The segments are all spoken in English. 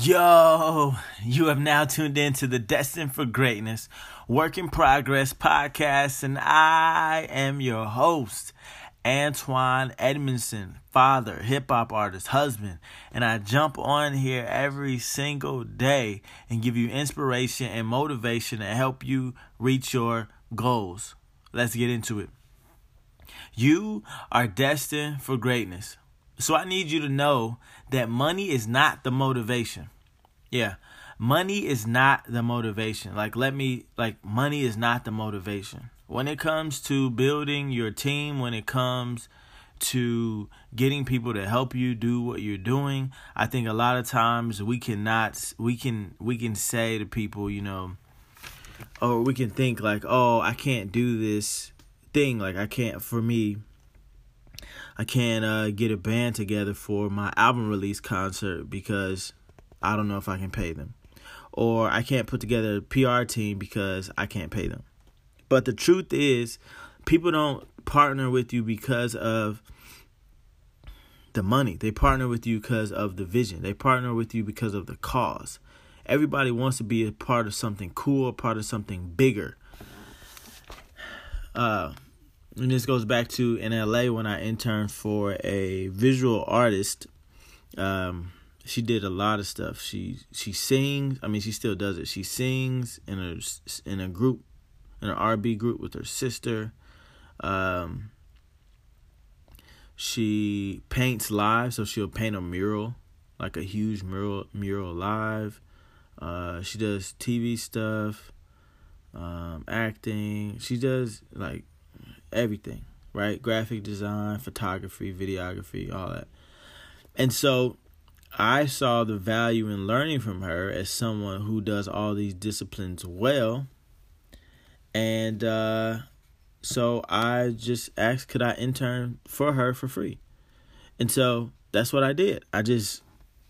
Yo, you have now tuned in to the Destined for Greatness Work in Progress podcast, and I am your host, Antoine Edmondson, father, hip hop artist, husband, and I jump on here every single day and give you inspiration and motivation to help you reach your goals. Let's get into it. You are destined for greatness. So I need you to know that money is not the motivation. Yeah. Money is not the motivation. Like let me like money is not the motivation. When it comes to building your team, when it comes to getting people to help you do what you're doing, I think a lot of times we cannot we can we can say to people, you know, or we can think like, "Oh, I can't do this thing. Like I can't for me I can't uh, get a band together for my album release concert because I don't know if I can pay them. Or I can't put together a PR team because I can't pay them. But the truth is, people don't partner with you because of the money. They partner with you because of the vision. They partner with you because of the cause. Everybody wants to be a part of something cool, a part of something bigger. Uh, and this goes back to in LA when I interned for a visual artist. Um, she did a lot of stuff. She she sings. I mean, she still does it. She sings in a in a group, in an R&B group with her sister. Um, she paints live, so she'll paint a mural, like a huge mural mural live. Uh, she does TV stuff, um, acting. She does like everything, right? Graphic design, photography, videography, all that. And so I saw the value in learning from her as someone who does all these disciplines well. And uh, so I just asked, could I intern for her for free? And so that's what I did. I just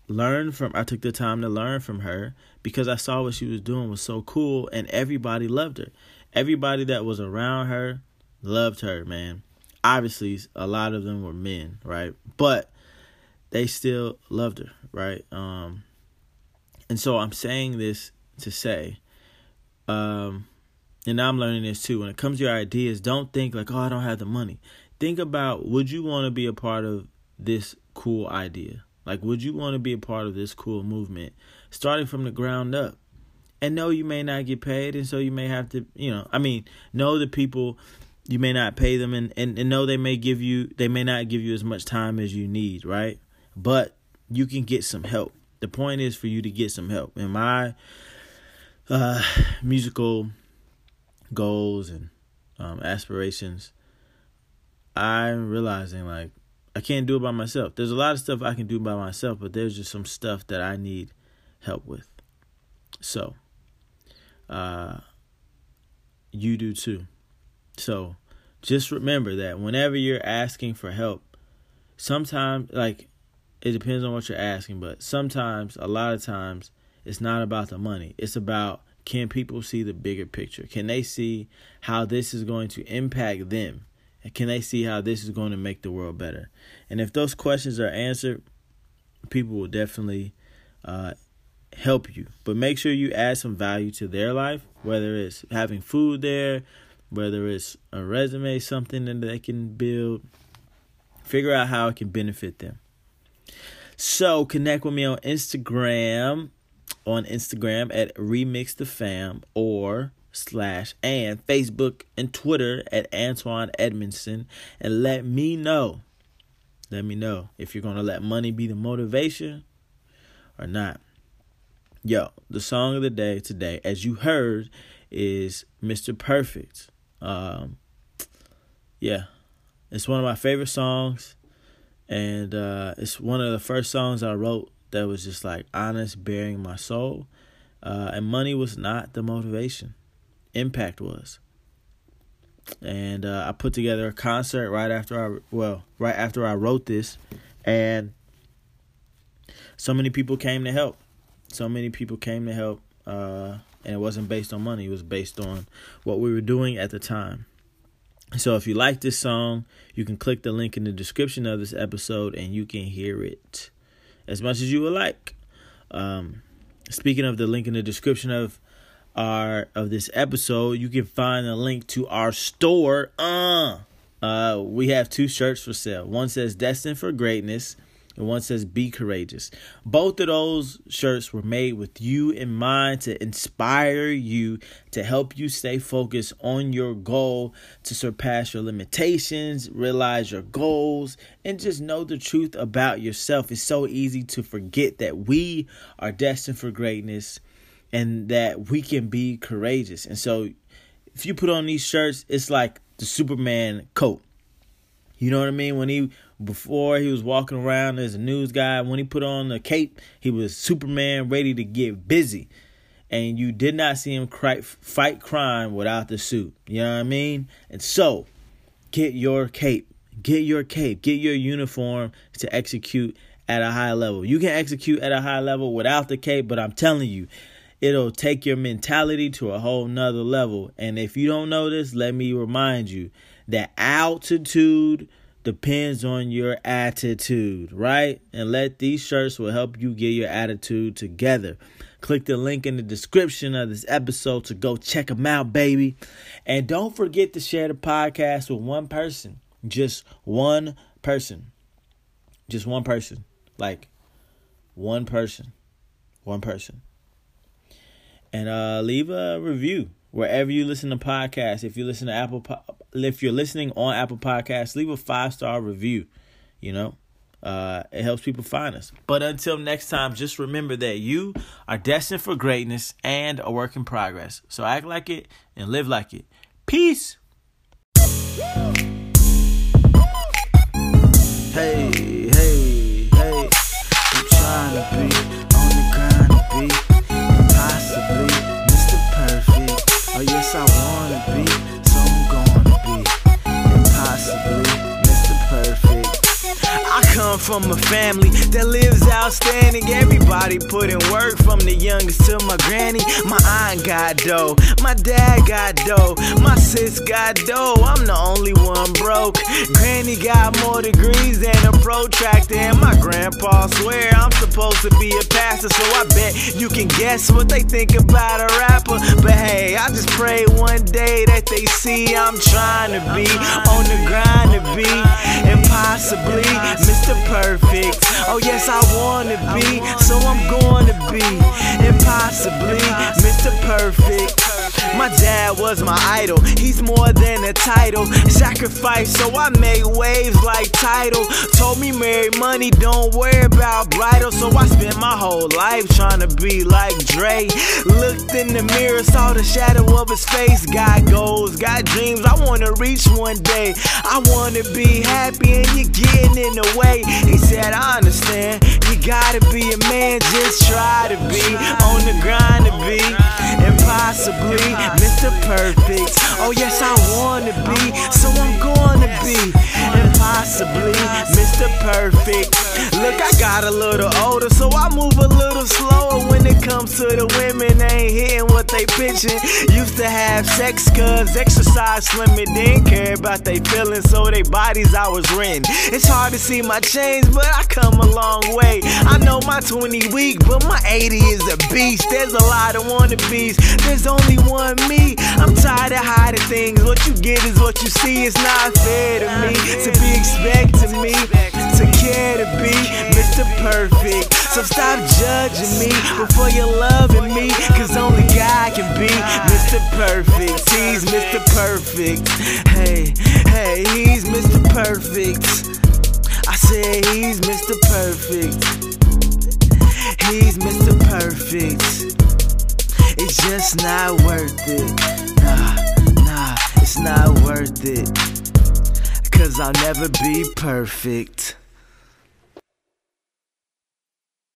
learned from, I took the time to learn from her because I saw what she was doing was so cool and everybody loved her. Everybody that was around her loved her, man. Obviously, a lot of them were men, right? But they still loved her, right? Um, and so I'm saying this to say, um, and I'm learning this too. When it comes to your ideas, don't think like, oh, I don't have the money. Think about would you want to be a part of this cool idea? Like, would you want to be a part of this cool movement, starting from the ground up? And no, you may not get paid, and so you may have to, you know, I mean, know the people you may not pay them and, and, and know they may give you they may not give you as much time as you need right but you can get some help. The point is for you to get some help. In my uh, musical goals and um, aspirations i'm realizing like i can't do it by myself. There's a lot of stuff i can do by myself but there's just some stuff that i need help with. So uh, you do too. So just remember that whenever you're asking for help, sometimes, like, it depends on what you're asking, but sometimes, a lot of times, it's not about the money. It's about can people see the bigger picture? Can they see how this is going to impact them? And can they see how this is going to make the world better? And if those questions are answered, people will definitely uh, help you. But make sure you add some value to their life, whether it's having food there, whether it's a resume, something that they can build. Figure out how it can benefit them. So connect with me on Instagram, on Instagram at Remix the Fam or slash and Facebook and Twitter at Antoine Edmondson and let me know. Let me know if you're gonna let money be the motivation or not. Yo, the song of the day today, as you heard, is Mr. Perfect um, yeah, it's one of my favorite songs, and uh, it's one of the first songs I wrote that was just like honest, bearing my soul. Uh, and money was not the motivation; impact was. And uh, I put together a concert right after I well, right after I wrote this, and so many people came to help. So many people came to help. Uh, and it wasn't based on money. It was based on what we were doing at the time. So if you like this song, you can click the link in the description of this episode and you can hear it as much as you would like. Um, speaking of the link in the description of our of this episode, you can find a link to our store. Uh, uh, we have two shirts for sale. One says "Destined for Greatness." And one says be courageous. Both of those shirts were made with you in mind to inspire you, to help you stay focused on your goal, to surpass your limitations, realize your goals, and just know the truth about yourself. It's so easy to forget that we are destined for greatness and that we can be courageous. And so if you put on these shirts, it's like the Superman coat. You know what I mean? When he before he was walking around as a news guy. When he put on the cape, he was Superman ready to get busy. And you did not see him cry, fight crime without the suit. You know what I mean? And so, get your cape. Get your cape. Get your uniform to execute at a high level. You can execute at a high level without the cape, but I'm telling you, it'll take your mentality to a whole nother level. And if you don't know this, let me remind you that altitude depends on your attitude, right? And let these shirts will help you get your attitude together. Click the link in the description of this episode to go check them out, baby. And don't forget to share the podcast with one person. Just one person. Just one person. Like one person. One person. And uh leave a review wherever you listen to podcasts. If you listen to Apple, if you're listening on Apple Podcasts, leave a five star review. You know, uh, it helps people find us. But until next time, just remember that you are destined for greatness and a work in progress. So act like it and live like it. Peace. Hey, hey, hey, I'm trying to be from a family that lives outstanding. Everybody put in work from the youngest to my granny. My aunt got dough, my dad got dough, my sis got dough. I'm the only one broke. Granny got more degrees than a protractor, and my grandpa swear I'm supposed to be a pastor. So I bet you can guess what they think about a rapper. But hey, I just pray one day that they see I'm trying to be on the grind to be impossibly Mr. Perfect. Oh, yes, I wanna be, so I'm gonna be impossibly Mr. Perfect. My dad was my idol, he's more than a title. Sacrifice, so I made waves like title. Told me marry money, don't worry about bridal. So I spent my whole life trying to be like Dre. Looked in the mirror, saw the shadow of his face. Got goals, got dreams, I wanna reach one day. I wanna be happy, and you're getting in the way. He said, I understand, you gotta be a man, just try to be on the grind Perfect. Oh, yes, I wanna be, so I'm gonna be impossibly Mr. Perfect. Look, I got a little older, so I move a little slower when it comes to the women. They. Used to have sex, cause exercise slimming. Didn't care about they feelings, so they bodies I was renting. It's hard to see my change, but I come a long way. I know my 20 weak, but my 80 is a beast. There's a lot of wannabes, there's only one me. I'm tired of hiding things. What you get is what you see. It's not fair to me to be expecting me to care to be Mr. Perfect. So stop judging me before you're loving me. Cause only God can be Mr. Perfect. He's Mr. Perfect. Hey, hey, he's Mr. Perfect. I said he's Mr. Perfect. He's Mr. Perfect. It's just not worth it. Nah, nah, it's not worth it. Cause I'll never be perfect.